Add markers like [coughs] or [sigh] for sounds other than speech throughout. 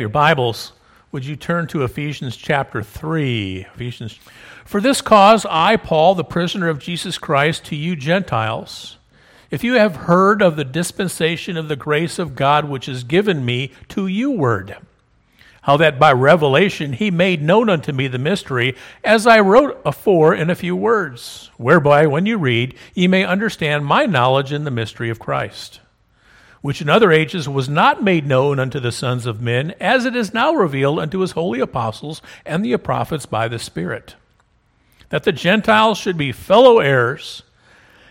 your Bibles, would you turn to Ephesians chapter 3? Ephesians. For this cause, I, Paul, the prisoner of Jesus Christ, to you Gentiles, if you have heard of the dispensation of the grace of God which is given me to you, word, how that by revelation he made known unto me the mystery, as I wrote afore in a few words, whereby, when you read, ye may understand my knowledge in the mystery of Christ which in other ages was not made known unto the sons of men, as it is now revealed unto his holy apostles and the prophets by the Spirit, that the Gentiles should be fellow heirs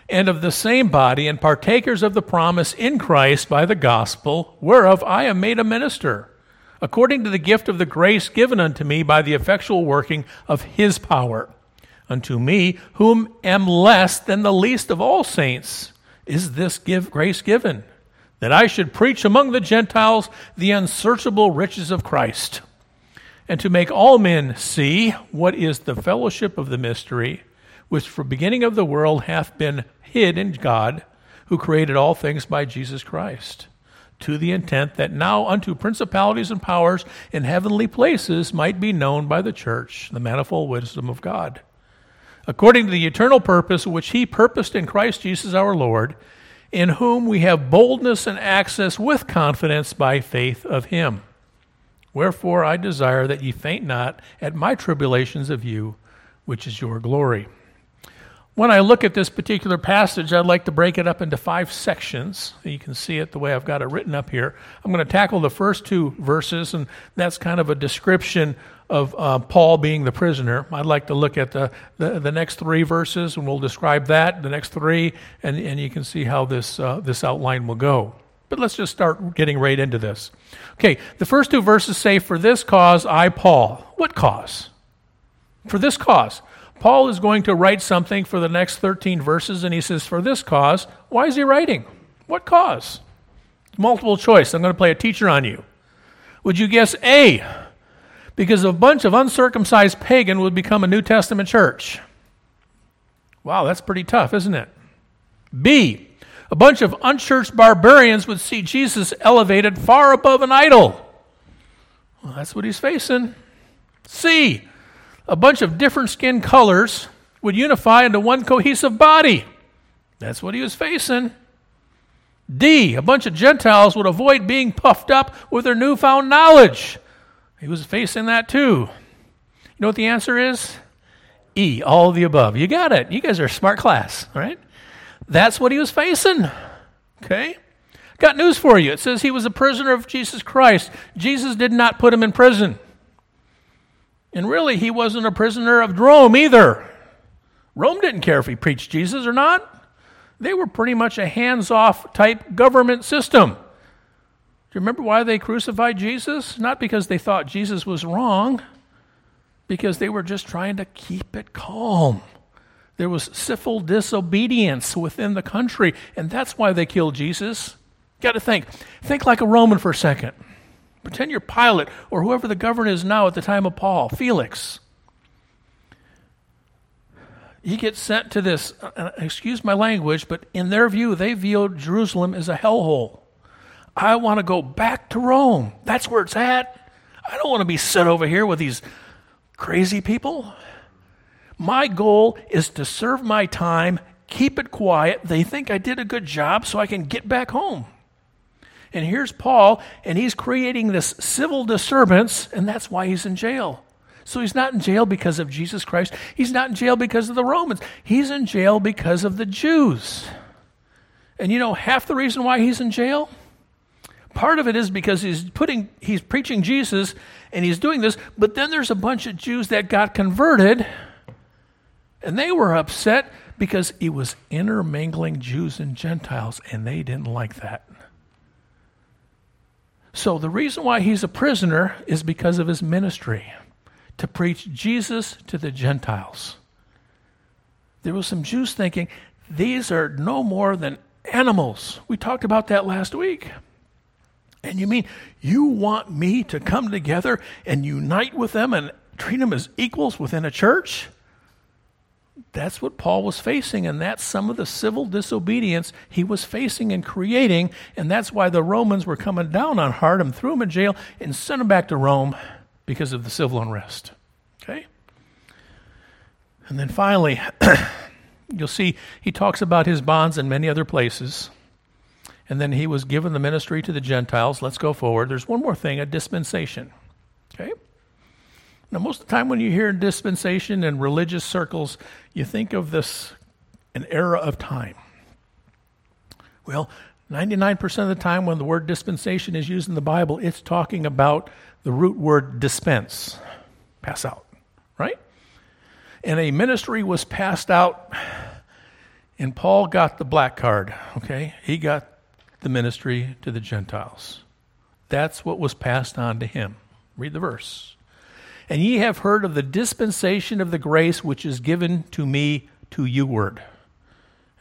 and of the same body and partakers of the promise in Christ by the gospel, whereof I am made a minister, according to the gift of the grace given unto me by the effectual working of his power. Unto me, whom am less than the least of all saints, is this give, grace given that I should preach among the Gentiles the unsearchable riches of Christ, and to make all men see what is the fellowship of the mystery, which from beginning of the world hath been hid in God, who created all things by Jesus Christ, to the intent that now unto principalities and powers in heavenly places might be known by the church the manifold wisdom of God, according to the eternal purpose which he purposed in Christ Jesus our Lord in whom we have boldness and access with confidence by faith of him. Wherefore I desire that ye faint not at my tribulations of you, which is your glory. When I look at this particular passage, I'd like to break it up into five sections. You can see it the way I've got it written up here. I'm going to tackle the first two verses, and that's kind of a description of uh, Paul being the prisoner. I'd like to look at the, the, the, next three verses, and we'll describe that, the next three, and, and you can see how this, uh, this outline will go. But let's just start getting right into this. Okay, the first two verses say, For this cause I, Paul. What cause? For this cause. Paul is going to write something for the next 13 verses, and he says, For this cause, why is he writing? What cause? Multiple choice. I'm going to play a teacher on you. Would you guess A? Because a bunch of uncircumcised pagan would become a New Testament church. Wow, that's pretty tough, isn't it? B. A bunch of unchurched barbarians would see Jesus elevated far above an idol. Well, that's what he's facing. C a bunch of different skin colors would unify into one cohesive body. That's what he was facing. D, a bunch of Gentiles would avoid being puffed up with their newfound knowledge. He was facing that too. You know what the answer is? E, all the above. You got it. You guys are a smart class, right? That's what he was facing. Okay? Got news for you. It says he was a prisoner of Jesus Christ. Jesus did not put him in prison. And really, he wasn't a prisoner of Rome either. Rome didn't care if he preached Jesus or not. They were pretty much a hands off type government system. Do you remember why they crucified Jesus? Not because they thought Jesus was wrong, because they were just trying to keep it calm. There was civil disobedience within the country, and that's why they killed Jesus. Got to think. Think like a Roman for a second. Pretend you're Pilate or whoever the governor is now at the time of Paul, Felix. He gets sent to this, uh, uh, excuse my language, but in their view, they viewed Jerusalem as a hellhole. I want to go back to Rome. That's where it's at. I don't want to be set over here with these crazy people. My goal is to serve my time, keep it quiet. They think I did a good job so I can get back home. And here's Paul, and he's creating this civil disturbance, and that's why he's in jail. So he's not in jail because of Jesus Christ. He's not in jail because of the Romans. He's in jail because of the Jews. And you know half the reason why he's in jail? Part of it is because he's putting he's preaching Jesus and he's doing this, but then there's a bunch of Jews that got converted and they were upset because he was intermingling Jews and Gentiles and they didn't like that. So the reason why he's a prisoner is because of his ministry to preach Jesus to the Gentiles. There was some Jews thinking these are no more than animals. We talked about that last week. And you mean you want me to come together and unite with them and treat them as equals within a church? That's what Paul was facing, and that's some of the civil disobedience he was facing and creating, and that's why the Romans were coming down on hard him, threw him in jail, and sent him back to Rome because of the civil unrest. Okay? And then finally, [clears throat] you'll see he talks about his bonds in many other places. And then he was given the ministry to the Gentiles. Let's go forward. There's one more thing a dispensation. Okay? Now, most of the time when you hear dispensation in religious circles, you think of this an era of time. Well, 99% of the time when the word dispensation is used in the Bible, it's talking about the root word dispense, pass out, right? And a ministry was passed out, and Paul got the black card, okay? He got the ministry to the Gentiles. That's what was passed on to him. Read the verse. And ye have heard of the dispensation of the grace which is given to me to you word.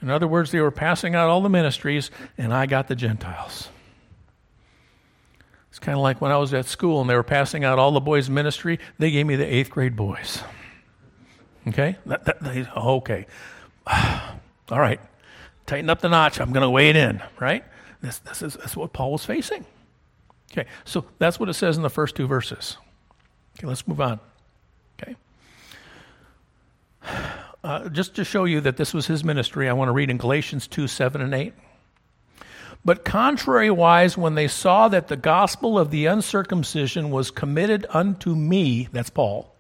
In other words, they were passing out all the ministries, and I got the Gentiles. It's kind of like when I was at school and they were passing out all the boys' ministry, they gave me the eighth grade boys. Okay? That, that, they, okay. [sighs] all right. Tighten up the notch. I'm going to it in, right? This, this is that's what Paul was facing. Okay, so that's what it says in the first two verses. Okay, let's move on. Okay. Uh, just to show you that this was his ministry, I want to read in Galatians 2 7 and 8. But contrariwise, when they saw that the gospel of the uncircumcision was committed unto me, that's Paul,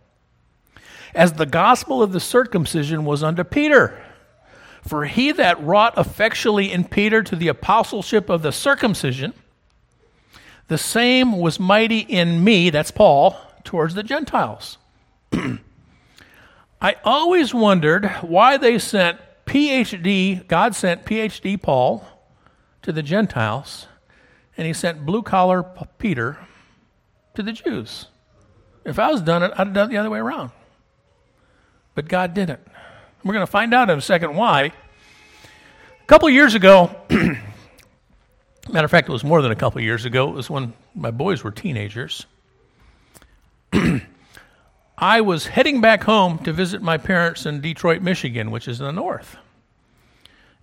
as the gospel of the circumcision was unto Peter. For he that wrought effectually in Peter to the apostleship of the circumcision, the same was mighty in me, that's Paul, towards the Gentiles. [clears throat] I always wondered why they sent PhD, God sent PhD Paul to the Gentiles, and he sent blue collar Peter to the Jews. If I was done it, I'd have done it the other way around. But God didn't. We're going to find out in a second why. A couple years ago, [clears throat] matter of fact, it was more than a couple years ago, it was when my boys were teenagers. [clears throat] I was heading back home to visit my parents in Detroit, Michigan, which is in the north.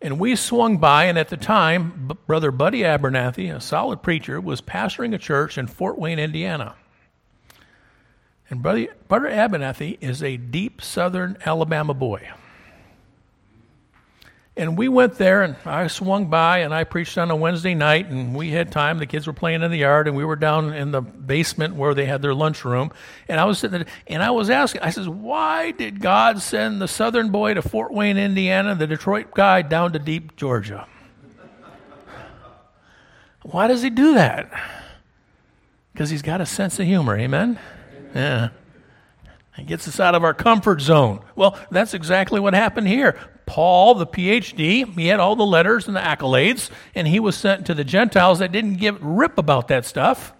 And we swung by, and at the time, B- Brother Buddy Abernathy, a solid preacher, was pastoring a church in Fort Wayne, Indiana. And Brother, Brother Abernathy is a deep southern Alabama boy. And we went there, and I swung by, and I preached on a Wednesday night, and we had time. The kids were playing in the yard, and we were down in the basement where they had their lunchroom. And I was sitting there, and I was asking, I says, why did God send the southern boy to Fort Wayne, Indiana, the Detroit guy down to deep Georgia? Why does he do that? Because he's got a sense of humor, amen? Yeah. It gets us out of our comfort zone. Well, that's exactly what happened here. Paul, the PhD, he had all the letters and the accolades, and he was sent to the Gentiles that didn't give rip about that stuff.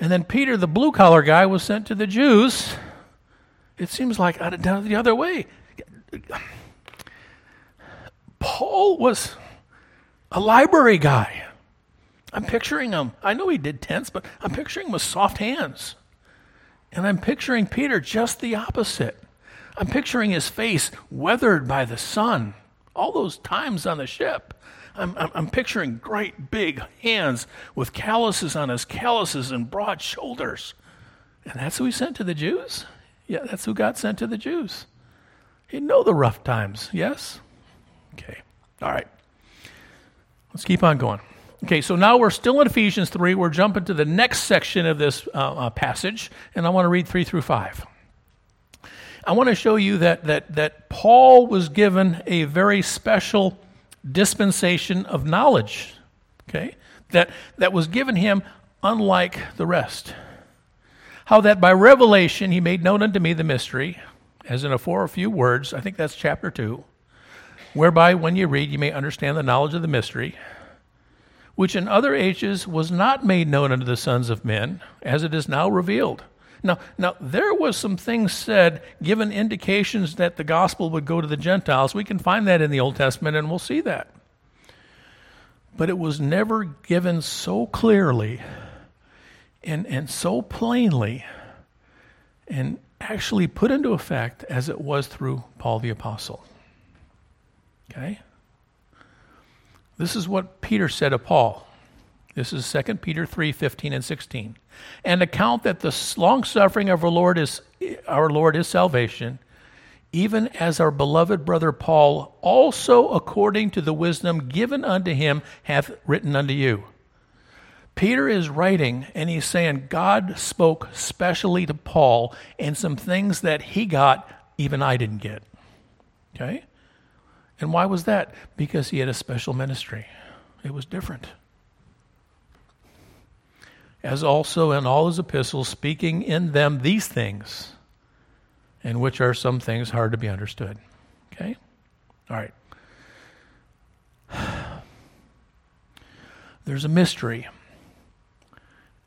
And then Peter, the blue collar guy, was sent to the Jews. It seems like it the other way. Paul was a library guy. I'm picturing him. I know he did tents, but I'm picturing him with soft hands. And I'm picturing Peter just the opposite. I'm picturing his face weathered by the sun, all those times on the ship. I'm, I'm, I'm, picturing great big hands with calluses on his calluses and broad shoulders. And that's who he sent to the Jews? Yeah, that's who God sent to the Jews. He know the rough times, yes? Okay, all right. Let's keep on going. Okay, so now we're still in Ephesians 3. We're jumping to the next section of this uh, uh, passage, and I want to read 3 through 5. I want to show you that, that, that Paul was given a very special dispensation of knowledge, okay, that, that was given him unlike the rest. How that by revelation he made known unto me the mystery, as in a four or few words, I think that's chapter 2, whereby when you read you may understand the knowledge of the mystery which in other ages was not made known unto the sons of men, as it is now revealed. Now, now there was some things said, given indications that the gospel would go to the Gentiles. We can find that in the Old Testament, and we'll see that. But it was never given so clearly and, and so plainly and actually put into effect as it was through Paul the Apostle. Okay? This is what Peter said of Paul. This is 2 Peter 3 15 and 16. And account that the long suffering of our Lord is our Lord is salvation, even as our beloved brother Paul also according to the wisdom given unto him hath written unto you. Peter is writing and he's saying God spoke specially to Paul and some things that he got even I didn't get. Okay? And why was that? Because he had a special ministry. It was different. As also in all his epistles, speaking in them these things, in which are some things hard to be understood. Okay? All right. [sighs] There's a mystery.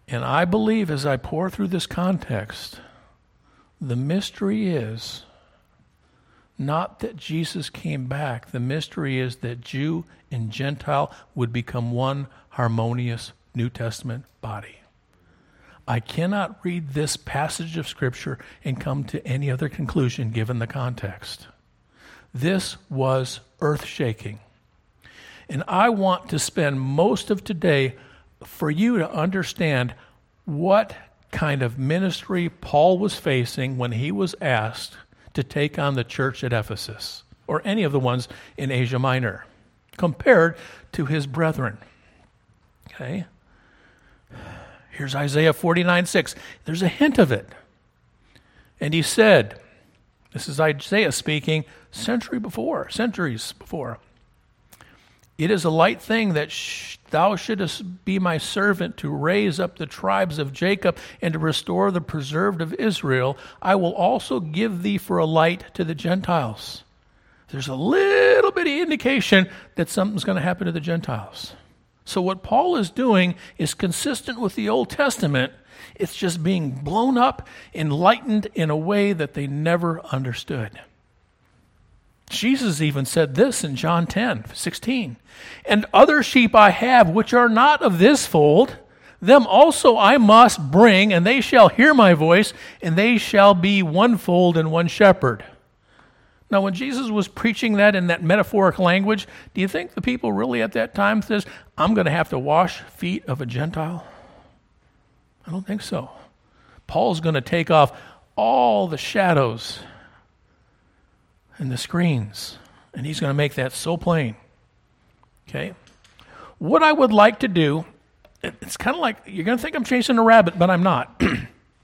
And I believe as I pour through this context, the mystery is not that Jesus came back. The mystery is that Jew and Gentile would become one harmonious New Testament body. I cannot read this passage of Scripture and come to any other conclusion given the context. This was earth shaking. And I want to spend most of today for you to understand what kind of ministry Paul was facing when he was asked to take on the church at Ephesus or any of the ones in Asia Minor compared to his brethren. Okay? Here's Isaiah 49 6. There's a hint of it. And he said, This is Isaiah speaking century before, centuries before. It is a light thing that sh- thou shouldest be my servant to raise up the tribes of Jacob and to restore the preserved of Israel. I will also give thee for a light to the Gentiles. There's a little bitty indication that something's going to happen to the Gentiles. So, what Paul is doing is consistent with the Old Testament. It's just being blown up, enlightened in a way that they never understood. Jesus even said this in John 10 16. And other sheep I have which are not of this fold, them also I must bring, and they shall hear my voice, and they shall be one fold and one shepherd. Now, when Jesus was preaching that in that metaphoric language, do you think the people really at that time says, I'm going to have to wash feet of a Gentile? I don't think so. Paul's going to take off all the shadows and the screens. And he's going to make that so plain. Okay? What I would like to do, it's kind of like you're going to think I'm chasing a rabbit, but I'm not.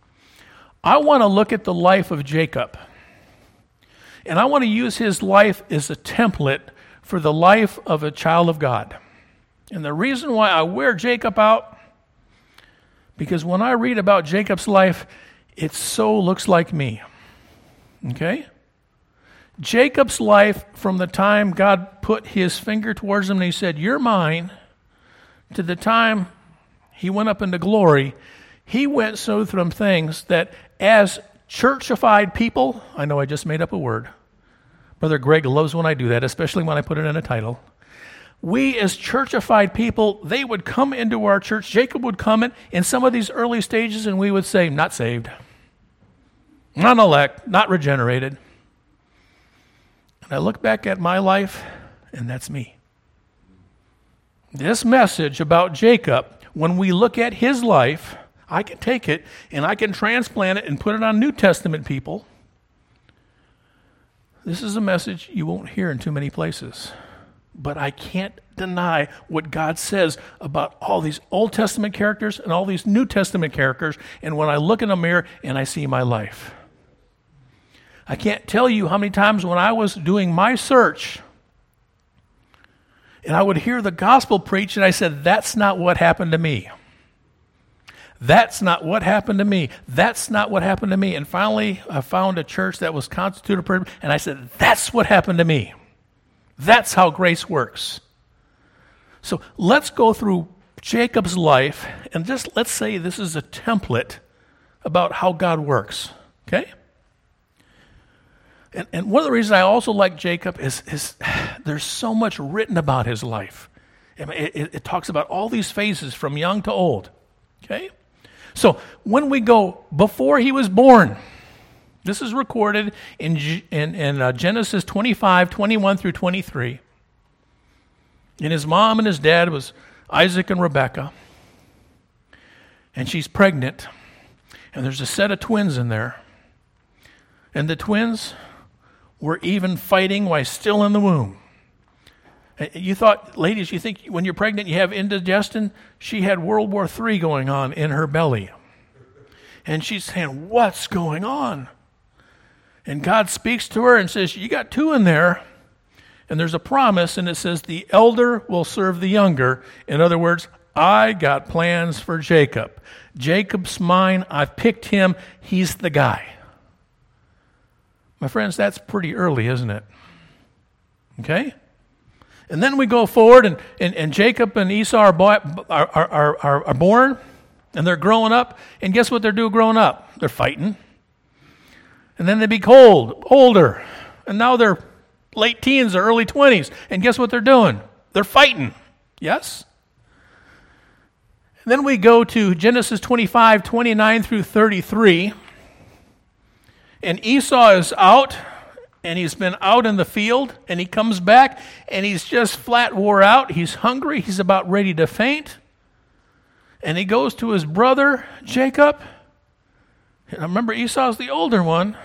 [clears throat] I want to look at the life of Jacob. And I want to use his life as a template for the life of a child of God. And the reason why I wear Jacob out, because when I read about Jacob's life, it so looks like me. Okay? Jacob's life from the time God put his finger towards him and he said, You're mine, to the time he went up into glory, he went so through things that as churchified people, I know I just made up a word. Brother Greg loves when I do that, especially when I put it in a title. We, as churchified people, they would come into our church. Jacob would come in in some of these early stages, and we would say, Not saved, not elect, not regenerated. And I look back at my life, and that's me. This message about Jacob, when we look at his life, I can take it and I can transplant it and put it on New Testament people. This is a message you won't hear in too many places. But I can't deny what God says about all these Old Testament characters and all these New Testament characters. And when I look in a mirror and I see my life, I can't tell you how many times when I was doing my search and I would hear the gospel preached, and I said, That's not what happened to me. That's not what happened to me. That's not what happened to me. And finally, I found a church that was constituted, and I said, That's what happened to me. That's how grace works. So let's go through Jacob's life, and just let's say this is a template about how God works. Okay? And, and one of the reasons I also like Jacob is, is there's so much written about his life. It, it, it talks about all these phases from young to old. Okay? So when we go before he was born, This is recorded in, in, in uh, Genesis 25, 21 through 23. And his mom and his dad was Isaac and Rebekah. And she's pregnant. And there's a set of twins in there. And the twins were even fighting while still in the womb. Uh, you thought, ladies, you think when you're pregnant you have indigestion? She had World War III going on in her belly. And she's saying, What's going on? And God speaks to her and says, You got two in there. And there's a promise, and it says, The elder will serve the younger. In other words, I got plans for Jacob. Jacob's mine. I've picked him. He's the guy. My friends, that's pretty early, isn't it? Okay? And then we go forward, and, and, and Jacob and Esau are, boy, are, are, are, are born, and they're growing up. And guess what they're doing growing up? They're fighting. And then they be cold, older. And now they're late teens or early 20s. And guess what they're doing? They're fighting. Yes? And then we go to Genesis 25, 29 through 33. And Esau is out and he's been out in the field and he comes back and he's just flat wore out. He's hungry. He's about ready to faint. And he goes to his brother, Jacob. And I remember Esau's the older one.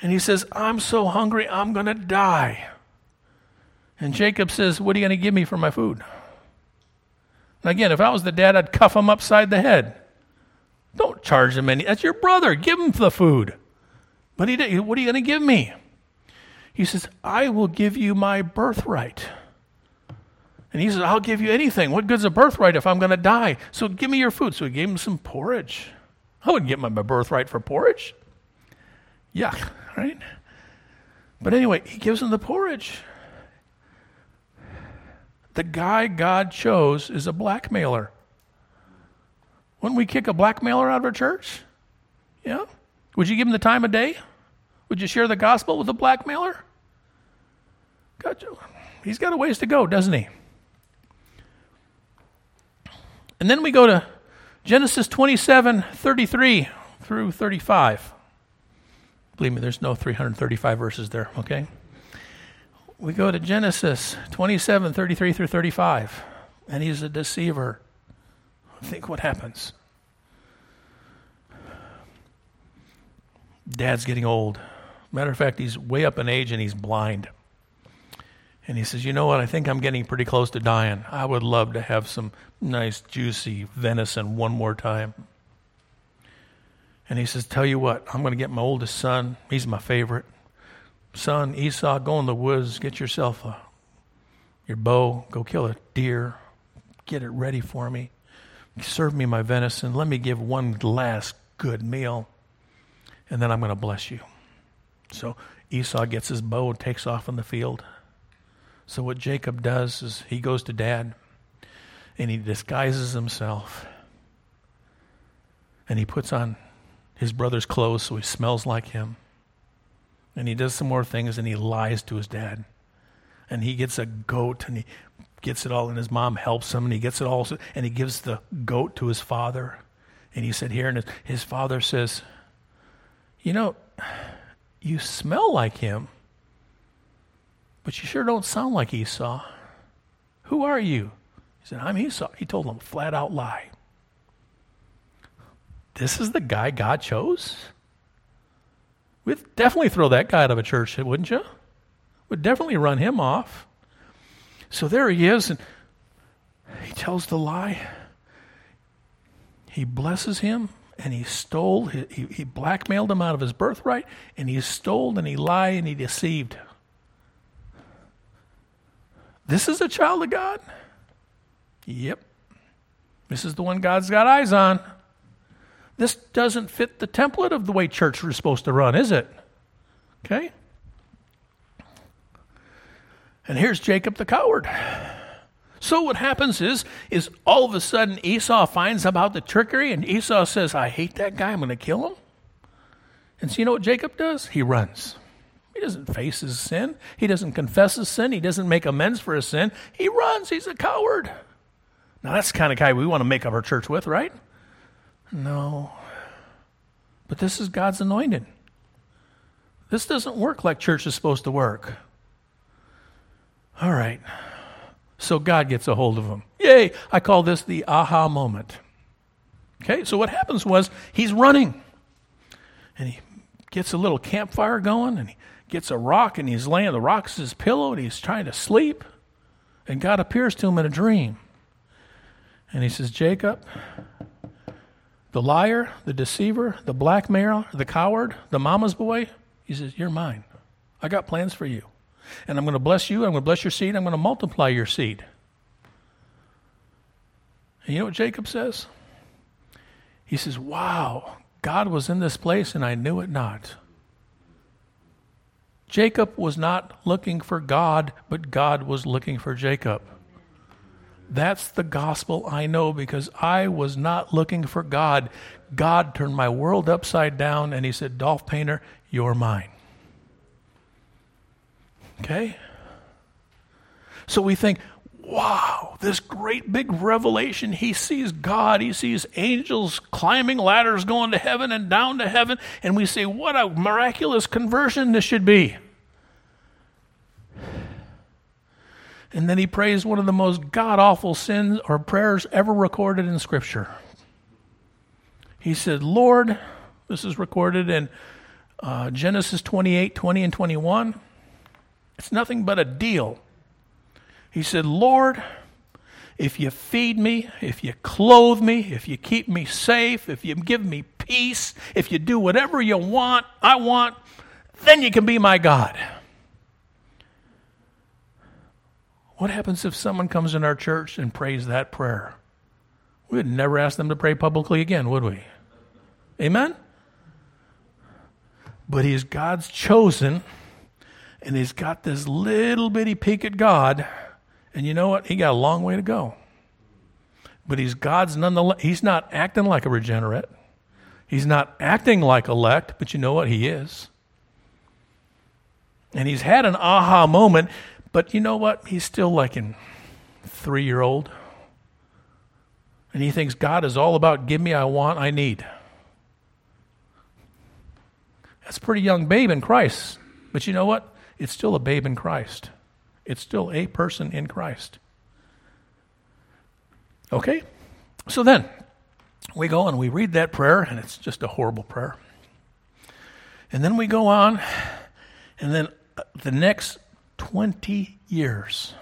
And he says, I'm so hungry, I'm going to die. And Jacob says, What are you going to give me for my food? And again, if I was the dad, I'd cuff him upside the head. Don't charge him any. That's your brother. Give him the food. But he, what are you going to give me? He says, I will give you my birthright. And he says, I'll give you anything. What good's a birthright if I'm going to die? So give me your food. So he gave him some porridge. I wouldn't get my birthright for porridge. Yuck, right? But anyway, he gives him the porridge. The guy God chose is a blackmailer. Wouldn't we kick a blackmailer out of our church? Yeah? Would you give him the time of day? Would you share the gospel with a blackmailer? God, he's got a ways to go, doesn't he? And then we go to Genesis 27 33 through 35. Believe me, there's no 335 verses there, okay? We go to Genesis 27 33 through 35, and he's a deceiver. Think what happens. Dad's getting old. Matter of fact, he's way up in age and he's blind. And he says, You know what? I think I'm getting pretty close to dying. I would love to have some nice, juicy venison one more time. And he says, Tell you what, I'm going to get my oldest son. He's my favorite. Son, Esau, go in the woods, get yourself a, your bow, go kill a deer, get it ready for me. Serve me my venison. Let me give one last good meal and then I'm going to bless you. So Esau gets his bow and takes off in the field. So what Jacob does is he goes to dad and he disguises himself and he puts on his brother's clothes so he smells like him. And he does some more things and he lies to his dad. And he gets a goat and he gets it all and his mom helps him and he gets it all and he gives the goat to his father. And he said here and his, father says, you know, you smell like him, but you sure don't sound like Esau. Who are you? He said, I'm Esau. He told him flat out lie. This is the guy God chose? We'd definitely throw that guy out of a church, wouldn't you? Would definitely run him off. So there he is, and he tells the lie. He blesses him, and he stole, he, he blackmailed him out of his birthright, and he stole and he lied and he deceived. This is a child of God? Yep. This is the one God's got eyes on. This doesn't fit the template of the way church is supposed to run, is it? Okay? And here's Jacob the coward. So what happens is, is all of a sudden Esau finds about the trickery, and Esau says, "I hate that guy. I'm going to kill him." And so you know what Jacob does? He runs. He doesn't face his sin. He doesn't confess his sin. He doesn't make amends for his sin. He runs. He's a coward. Now that's the kind of guy we want to make up our church with, right? No. But this is God's anointed. This doesn't work like church is supposed to work. All right. So God gets a hold of him. Yay! I call this the aha moment. Okay, so what happens was he's running. And he gets a little campfire going and he gets a rock and he's laying the rock's his pillow and he's trying to sleep. And God appears to him in a dream. And he says, Jacob, the liar, the deceiver, the blackmailer, the coward, the mama's boy, he says, You're mine. I got plans for you. And I'm going to bless you. I'm going to bless your seed. I'm going to multiply your seed. And you know what Jacob says? He says, Wow, God was in this place and I knew it not. Jacob was not looking for God, but God was looking for Jacob. That's the gospel I know because I was not looking for God. God turned my world upside down and He said, Dolph Painter, you're mine. Okay? So we think, wow, this great big revelation. He sees God, he sees angels climbing ladders going to heaven and down to heaven. And we say, what a miraculous conversion this should be. And then he prays one of the most god awful sins or prayers ever recorded in Scripture. He said, Lord, this is recorded in uh, Genesis 28 20 and 21. It's nothing but a deal. He said, Lord, if you feed me, if you clothe me, if you keep me safe, if you give me peace, if you do whatever you want, I want, then you can be my God. What happens if someone comes in our church and prays that prayer? We would never ask them to pray publicly again, would we? Amen? But he is God's chosen, and he's got this little bitty peek at God, and you know what? He got a long way to go. But he's God's nonetheless. He's not acting like a regenerate. He's not acting like elect, but you know what? He is. And he's had an aha moment. But you know what? He's still like a three year old. And he thinks God is all about give me, I want, I need. That's a pretty young babe in Christ. But you know what? It's still a babe in Christ. It's still a person in Christ. Okay? So then, we go and we read that prayer, and it's just a horrible prayer. And then we go on, and then uh, the next 20 years.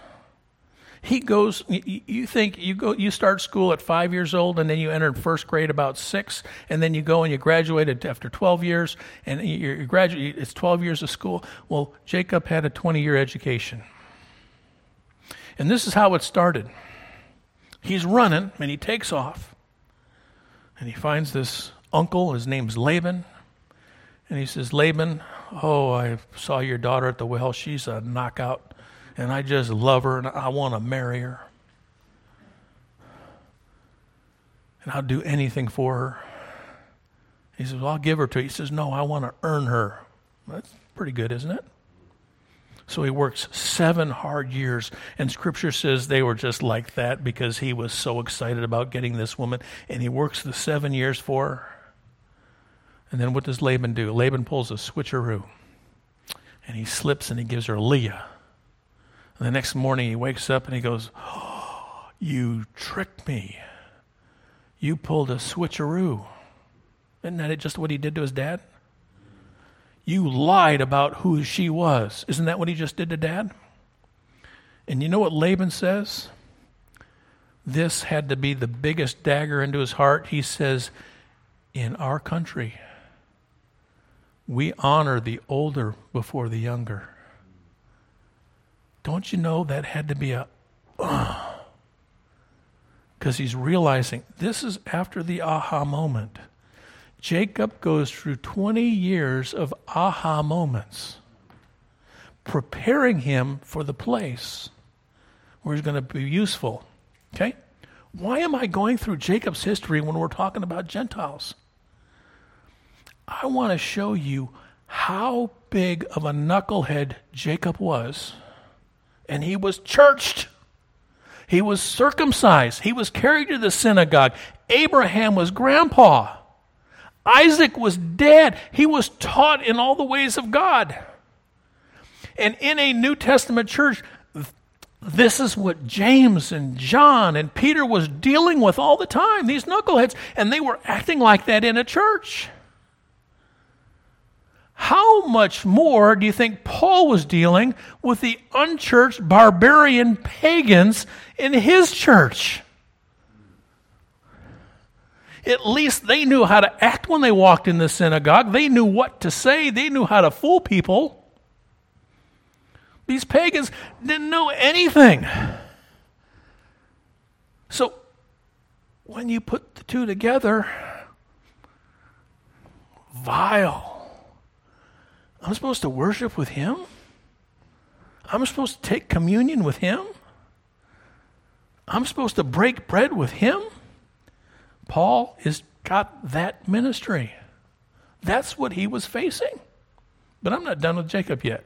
He goes, you think you go, you start school at five years old and then you enter first grade about six, and then you go and you graduated after 12 years, and you graduate, it's 12 years of school. Well, Jacob had a 20 year education. And this is how it started. He's running and he takes off, and he finds this uncle, his name's Laban, and he says, Laban, Oh, I saw your daughter at the well. She's a knockout, and I just love her, and I want to marry her. And I'll do anything for her. He says, Well, I'll give her to you. He says, No, I want to earn her. That's pretty good, isn't it? So he works seven hard years, and scripture says they were just like that because he was so excited about getting this woman, and he works the seven years for her. And then what does Laban do? Laban pulls a switcheroo and he slips and he gives her Leah. And the next morning he wakes up and he goes, oh, You tricked me. You pulled a switcheroo. Isn't that just what he did to his dad? You lied about who she was. Isn't that what he just did to dad? And you know what Laban says? This had to be the biggest dagger into his heart. He says, In our country, we honor the older before the younger. Don't you know that had to be a [sighs] because he's realizing this is after the aha moment. Jacob goes through 20 years of aha moments, preparing him for the place where he's going to be useful. Okay? Why am I going through Jacob's history when we're talking about Gentiles? I want to show you how big of a knucklehead Jacob was. And he was churched. He was circumcised. He was carried to the synagogue. Abraham was grandpa. Isaac was dead. He was taught in all the ways of God. And in a New Testament church, this is what James and John and Peter was dealing with all the time, these knuckleheads, and they were acting like that in a church. How much more do you think Paul was dealing with the unchurched barbarian pagans in his church? At least they knew how to act when they walked in the synagogue. They knew what to say. They knew how to fool people. These pagans didn't know anything. So, when you put the two together, vile. I'm supposed to worship with him? I'm supposed to take communion with him? I'm supposed to break bread with him? Paul has got that ministry. That's what he was facing. But I'm not done with Jacob yet.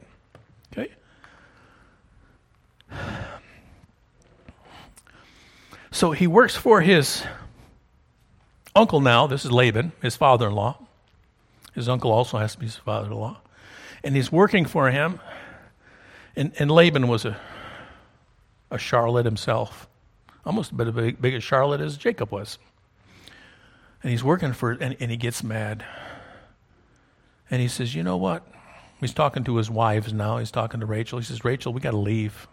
Okay? So he works for his uncle now. This is Laban, his father in law. His uncle also has to be his father in law. And he's working for him. And, and Laban was a, a charlotte himself, almost a bit of a big, a charlotte as Jacob was. And he's working for, and, and he gets mad. And he says, You know what? He's talking to his wives now. He's talking to Rachel. He says, Rachel, we got to leave.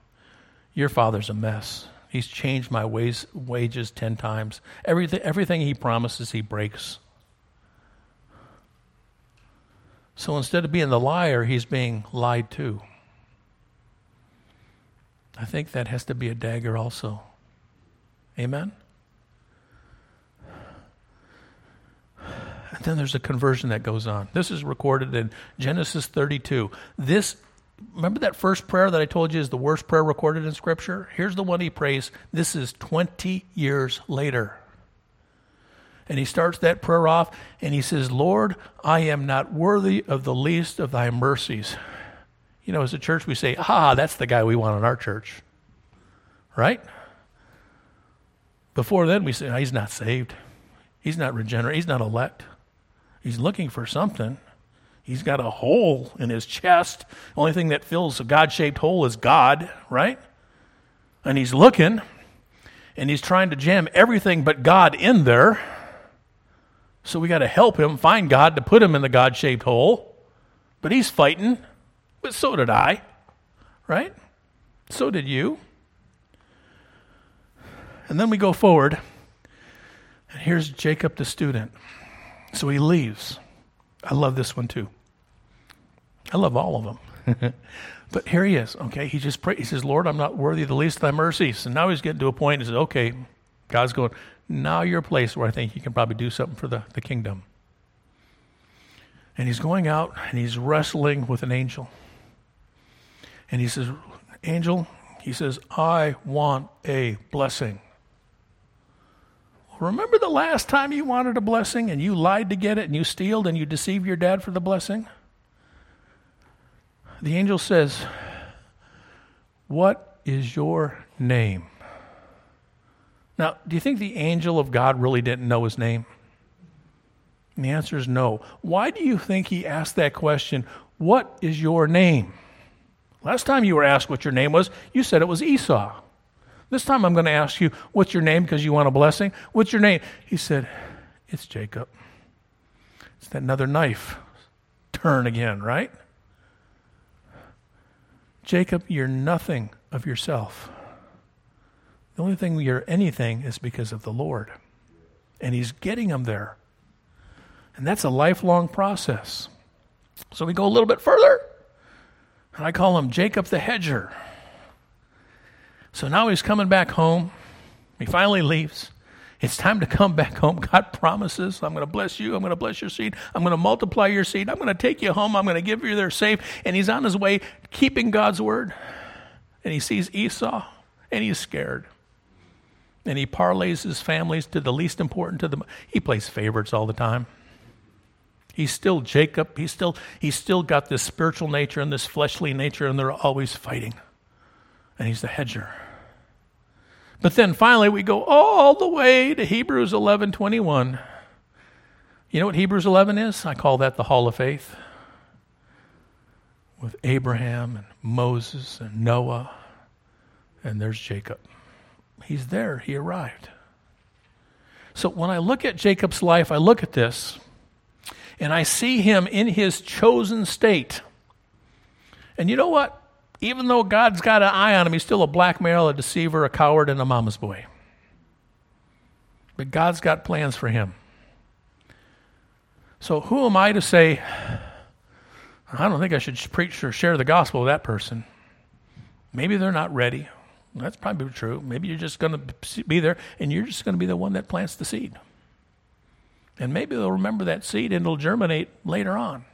Your father's a mess. He's changed my ways, wages 10 times. Everything, everything he promises, he breaks. So instead of being the liar, he's being lied to. I think that has to be a dagger also. Amen? And then there's a conversion that goes on. This is recorded in Genesis 32. This remember that first prayer that I told you is the worst prayer recorded in Scripture? Here's the one he prays. This is 20 years later. And he starts that prayer off and he says, Lord, I am not worthy of the least of thy mercies. You know, as a church, we say, ah, that's the guy we want in our church. Right? Before then, we say, oh, he's not saved. He's not regenerate. He's not elect. He's looking for something. He's got a hole in his chest. The only thing that fills a God shaped hole is God, right? And he's looking and he's trying to jam everything but God in there. So we got to help him find God to put him in the God shaped hole. But he's fighting. But so did I, right? So did you. And then we go forward. And here's Jacob the student. So he leaves. I love this one too. I love all of them. [laughs] but here he is, okay? He just pray, he says, Lord, I'm not worthy of the least of thy mercies. And now he's getting to a point, he says, okay, God's going, now you're a place where I think you can probably do something for the, the kingdom. And he's going out and he's wrestling with an angel. And he says, Angel, he says, I want a blessing. Remember the last time you wanted a blessing and you lied to get it and you stealed and you deceived your dad for the blessing? The angel says, What is your name? Now, do you think the angel of God really didn't know his name? And the answer is no. Why do you think he asked that question? What is your name? Last time you were asked what your name was, you said it was Esau. This time I'm going to ask you, what's your name because you want a blessing? What's your name? He said, It's Jacob. It's that another knife turn again, right? Jacob, you're nothing of yourself. The only thing you're anything is because of the Lord. And He's getting them there. And that's a lifelong process. So we go a little bit further, and I call him Jacob the Hedger. So now he's coming back home. He finally leaves. It's time to come back home. God promises, I'm going to bless you. I'm going to bless your seed. I'm going to multiply your seed. I'm going to take you home. I'm going to give you there safe. And he's on his way keeping God's word. And he sees Esau and he's scared. And he parlays his families to the least important to them. He plays favorites all the time. He's still Jacob. He's still, he's still got this spiritual nature and this fleshly nature, and they're always fighting. And he's the hedger. But then finally we go all the way to Hebrews 11:21. You know what Hebrews 11 is? I call that the Hall of Faith. With Abraham and Moses and Noah, and there's Jacob. He's there, he arrived. So when I look at Jacob's life, I look at this and I see him in his chosen state. And you know what? Even though God's got an eye on him, he's still a blackmailer, a deceiver, a coward, and a mama's boy. But God's got plans for him. So who am I to say, I don't think I should preach or share the gospel with that person? Maybe they're not ready. That's probably true. Maybe you're just going to be there and you're just going to be the one that plants the seed. And maybe they'll remember that seed and it'll germinate later on.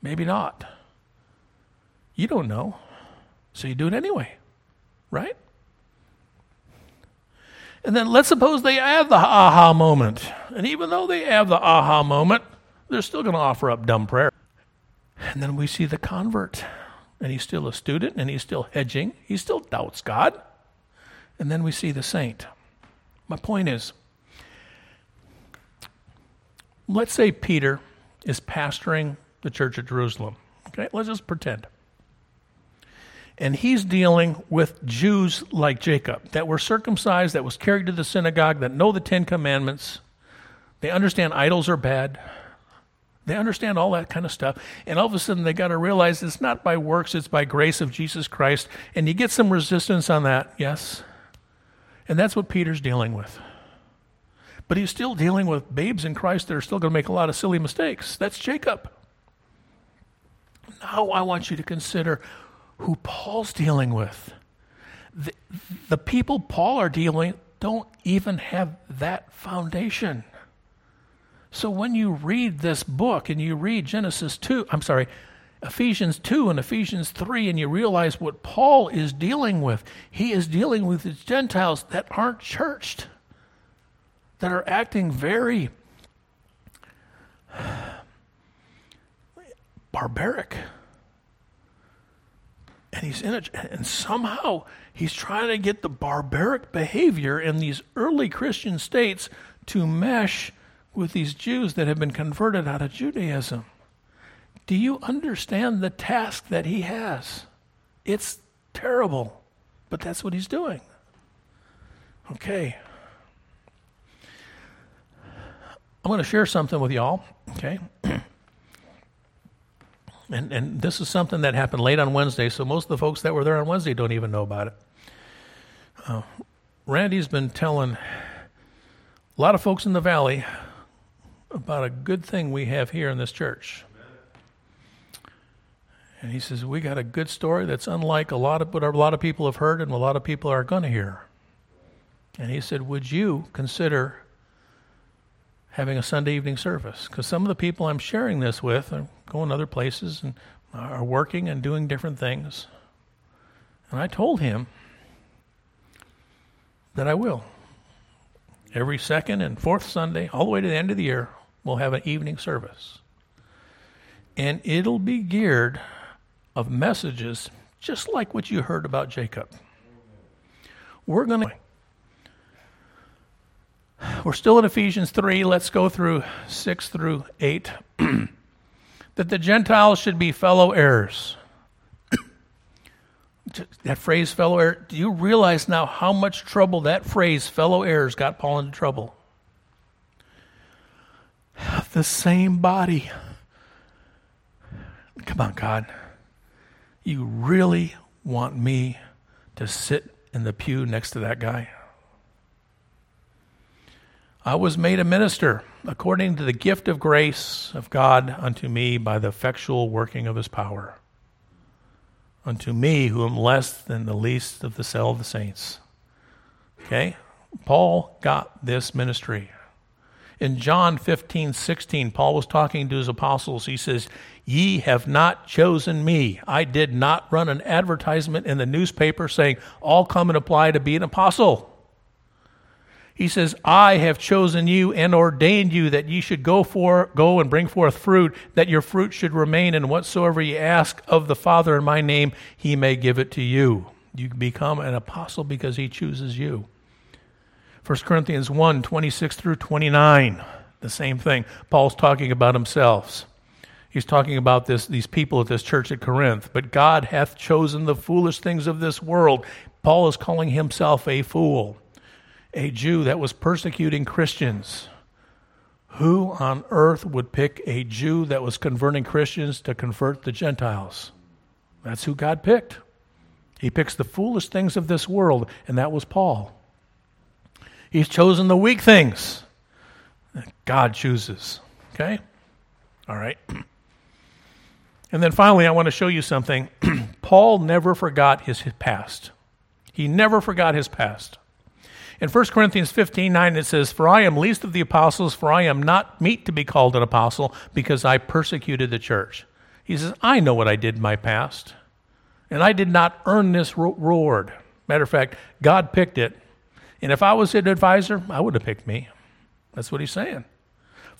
Maybe not. You don't know. So you do it anyway, right? And then let's suppose they have the aha moment. And even though they have the aha moment, they're still going to offer up dumb prayer. And then we see the convert. And he's still a student and he's still hedging. He still doubts God. And then we see the saint. My point is let's say Peter is pastoring the church at Jerusalem. Okay, let's just pretend and he's dealing with Jews like Jacob that were circumcised, that was carried to the synagogue, that know the Ten Commandments. They understand idols are bad. They understand all that kind of stuff. And all of a sudden, they got to realize it's not by works, it's by grace of Jesus Christ. And you get some resistance on that, yes. And that's what Peter's dealing with. But he's still dealing with babes in Christ that are still going to make a lot of silly mistakes. That's Jacob. Now I want you to consider who Paul's dealing with. The, the people Paul are dealing don't even have that foundation. So when you read this book and you read Genesis 2, I'm sorry, Ephesians 2 and Ephesians 3, and you realize what Paul is dealing with, he is dealing with the Gentiles that aren't churched, that are acting very barbaric. And he's in it, and somehow he's trying to get the barbaric behavior in these early Christian states to mesh with these Jews that have been converted out of Judaism. Do you understand the task that he has? It's terrible, but that's what he's doing. Okay. I'm going to share something with y'all, okay? [clears throat] And, and this is something that happened late on Wednesday, so most of the folks that were there on Wednesday don't even know about it. Uh, Randy's been telling a lot of folks in the valley about a good thing we have here in this church. And he says, We got a good story that's unlike a lot of what a lot of people have heard and a lot of people are going to hear. And he said, Would you consider having a Sunday evening service? Because some of the people I'm sharing this with are going other places and are working and doing different things. And I told him that I will. Every second and fourth Sunday, all the way to the end of the year, we'll have an evening service. And it'll be geared of messages just like what you heard about Jacob. We're going to we're still in Ephesians 3. Let's go through 6 through 8. [clears throat] that the Gentiles should be fellow heirs. [coughs] that phrase, fellow heir, do you realize now how much trouble that phrase, fellow heirs, got Paul into trouble? The same body. Come on, God. You really want me to sit in the pew next to that guy? I was made a minister according to the gift of grace of God unto me by the effectual working of his power. Unto me, who am less than the least of the cell of the saints. Okay? Paul got this ministry. In John 15, 16, Paul was talking to his apostles. He says, Ye have not chosen me. I did not run an advertisement in the newspaper saying, All come and apply to be an apostle. He says, I have chosen you and ordained you that ye should go for go and bring forth fruit, that your fruit should remain, and whatsoever ye ask of the Father in my name, he may give it to you. You become an apostle because he chooses you. 1 Corinthians 1, 26 through 29. The same thing. Paul's talking about himself. He's talking about this, these people at this church at Corinth. But God hath chosen the foolish things of this world. Paul is calling himself a fool, a Jew that was persecuting Christians. Who on earth would pick a Jew that was converting Christians to convert the Gentiles? That's who God picked. He picks the foolish things of this world, and that was Paul. He's chosen the weak things. God chooses. Okay? All right. And then finally, I want to show you something. [clears throat] Paul never forgot his past. He never forgot his past. In 1 Corinthians 15 9, it says, For I am least of the apostles, for I am not meet to be called an apostle, because I persecuted the church. He says, I know what I did in my past, and I did not earn this reward. Matter of fact, God picked it. And if I was an advisor, I would have picked me. That's what he's saying.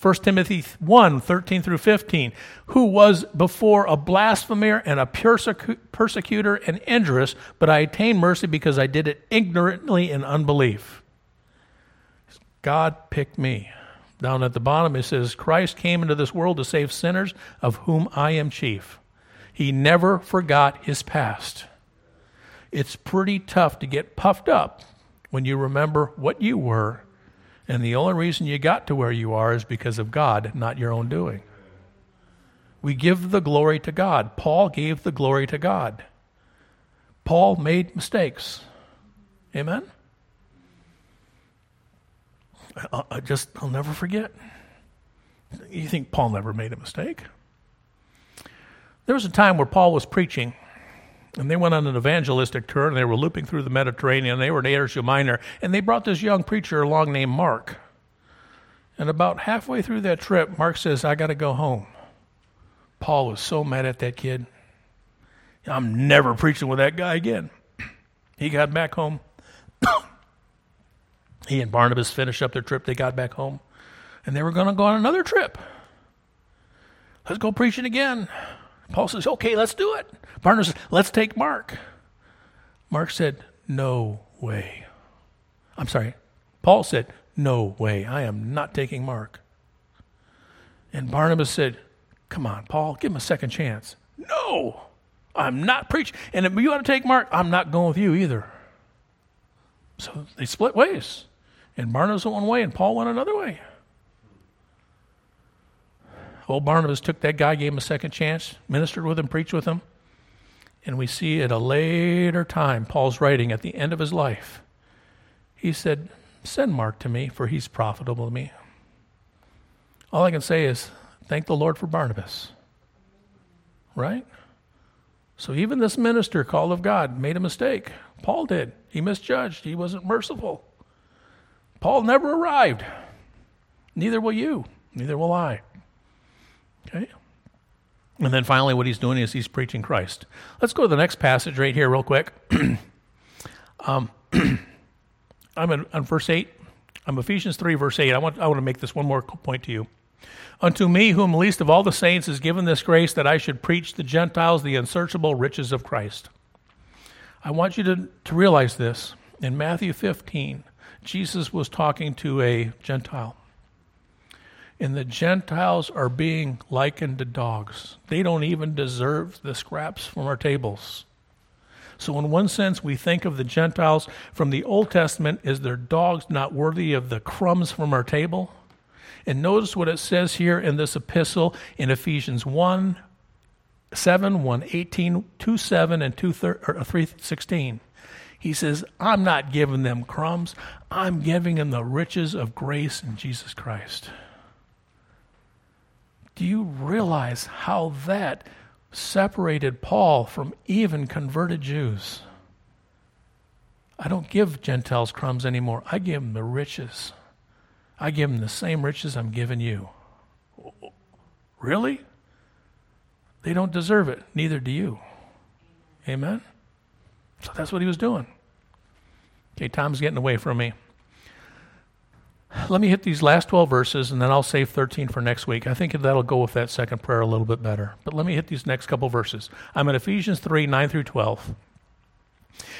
1 Timothy 1 13 through 15, who was before a blasphemer and a persecutor and injurious, but I attained mercy because I did it ignorantly in unbelief. God picked me. Down at the bottom it says, Christ came into this world to save sinners, of whom I am chief. He never forgot his past. It's pretty tough to get puffed up when you remember what you were and the only reason you got to where you are is because of God, not your own doing. We give the glory to God. Paul gave the glory to God. Paul made mistakes. Amen? I, I just, I'll never forget. You think Paul never made a mistake? There was a time where Paul was preaching and they went on an evangelistic tour and they were looping through the Mediterranean. They were in Asia Minor and they brought this young preacher along named Mark. And about halfway through that trip, Mark says, I got to go home. Paul was so mad at that kid. I'm never preaching with that guy again. [clears throat] He got back home. [clears throat] he and Barnabas finished up their trip. They got back home. And they were going to go on another trip. Let's go preaching again. Paul says, okay, let's do it. Barnabas says, let's take Mark. Mark said, no way. I'm sorry. Paul said, no way. I am not taking Mark. And Barnabas said, come on, Paul, give him a second chance. No, I'm not preaching. And if you want to take Mark, I'm not going with you either. So they split ways. And Barnabas went one way and Paul went another way. Old Barnabas took that guy, gave him a second chance, ministered with him, preached with him. And we see at a later time, Paul's writing at the end of his life, he said, Send Mark to me, for he's profitable to me. All I can say is, thank the Lord for Barnabas. Right? So even this minister called of God made a mistake. Paul did. He misjudged. He wasn't merciful. Paul never arrived. Neither will you. Neither will I. Okay? And then finally, what he's doing is he's preaching Christ. Let's go to the next passage right here, real quick. [clears throat] um, [clears throat] I'm in, on verse 8. I'm Ephesians 3, verse 8. I want, I want to make this one more point to you. Unto me, whom least of all the saints is given this grace that I should preach the Gentiles the unsearchable riches of Christ. I want you to, to realize this. In Matthew 15, Jesus was talking to a Gentile and the Gentiles are being likened to dogs. They don't even deserve the scraps from our tables. So, in one sense, we think of the Gentiles from the Old Testament as their dogs not worthy of the crumbs from our table. And notice what it says here in this epistle in Ephesians 1 7, 1 18, 2 7, and 2 uh, 3 16. He says, I'm not giving them crumbs, I'm giving them the riches of grace in Jesus Christ. Do you realize how that separated Paul from even converted Jews? I don't give Gentiles crumbs anymore. I give them the riches. I give them the same riches I'm giving you. Really? They don't deserve it. Neither do you. Amen? So that's what he was doing. Okay, time's getting away from me. Let me hit these last 12 verses and then I'll save 13 for next week. I think that'll go with that second prayer a little bit better. But let me hit these next couple verses. I'm in Ephesians 3 9 through 12.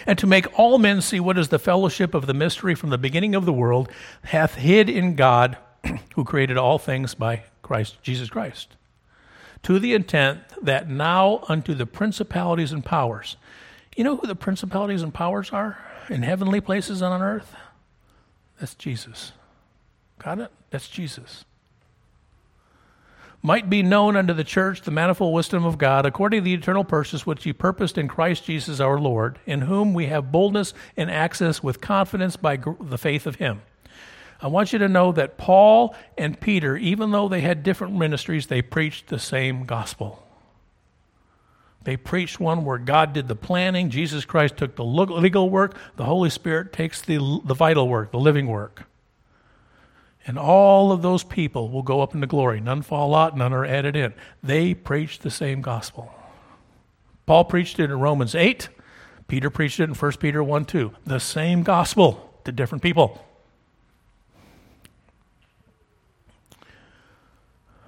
And to make all men see what is the fellowship of the mystery from the beginning of the world, hath hid in God [clears throat] who created all things by Christ, Jesus Christ, to the intent that now unto the principalities and powers. You know who the principalities and powers are in heavenly places and on earth? That's Jesus. Got it? That's Jesus. Might be known unto the church the manifold wisdom of God, according to the eternal purpose which he purposed in Christ Jesus our Lord, in whom we have boldness and access with confidence by the faith of him. I want you to know that Paul and Peter, even though they had different ministries, they preached the same gospel. They preached one where God did the planning, Jesus Christ took the legal work, the Holy Spirit takes the, the vital work, the living work. And all of those people will go up into glory. None fall out, none are added in. They preached the same gospel. Paul preached it in Romans 8. Peter preached it in 1 Peter 1 2. The same gospel to different people.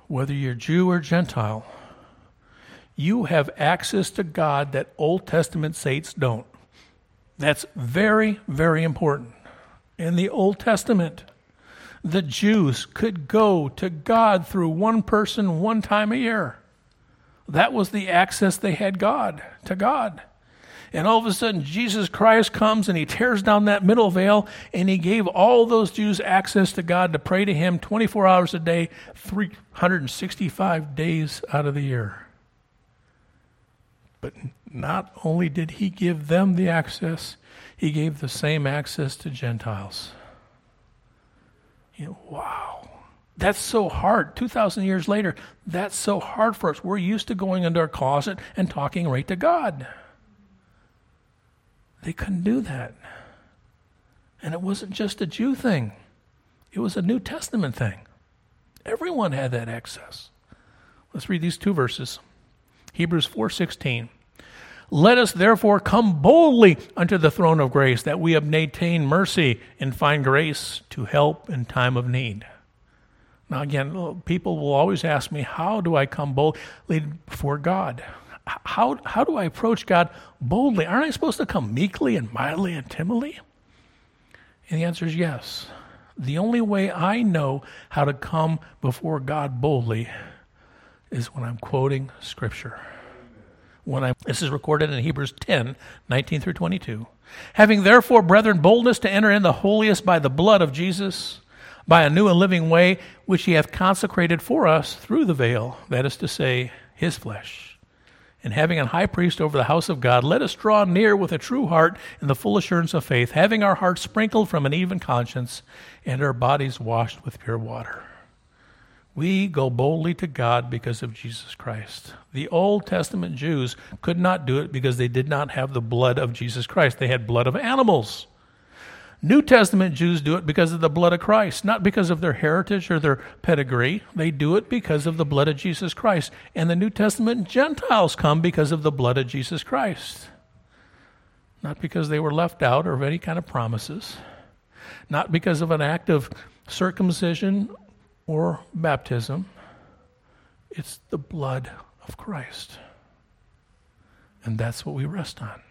whether you're Jew or Gentile, you have access to God that Old Testament saints don't. That's very, very important. In the Old Testament, the Jews could go to God through one person one time a year. That was the access they had God to God. And all of a sudden, Jesus Christ comes and he tears down that middle veil and he gave all those Jews access to God to pray to him 24 hours a day, 365 days out of the year. But not only did he give them the access, he gave the same access to Gentiles. You know, wow. That's so hard. 2,000 years later, that's so hard for us. We're used to going into our closet and talking right to God. They couldn't do that. And it wasn't just a Jew thing, it was a New Testament thing. Everyone had that access. Let's read these two verses. Hebrews 4:16. Let us therefore come boldly unto the throne of grace that we may obtain mercy and find grace to help in time of need. Now again, people will always ask me, how do I come boldly before God? how, how do I approach God boldly? Aren't I supposed to come meekly and mildly and timidly? And the answer is yes. The only way I know how to come before God boldly is when I'm quoting Scripture. When I this is recorded in Hebrews 10, 19 through 22. Having therefore, brethren, boldness to enter in the holiest by the blood of Jesus, by a new and living way, which he hath consecrated for us through the veil, that is to say, his flesh and having a high priest over the house of God, let us draw near with a true heart in the full assurance of faith, having our hearts sprinkled from an even conscience and our bodies washed with pure water. We go boldly to God because of Jesus Christ. The Old Testament Jews could not do it because they did not have the blood of Jesus Christ. They had blood of animals. New Testament Jews do it because of the blood of Christ, not because of their heritage or their pedigree. They do it because of the blood of Jesus Christ. And the New Testament Gentiles come because of the blood of Jesus Christ. Not because they were left out or of any kind of promises, not because of an act of circumcision or baptism. It's the blood of Christ. And that's what we rest on.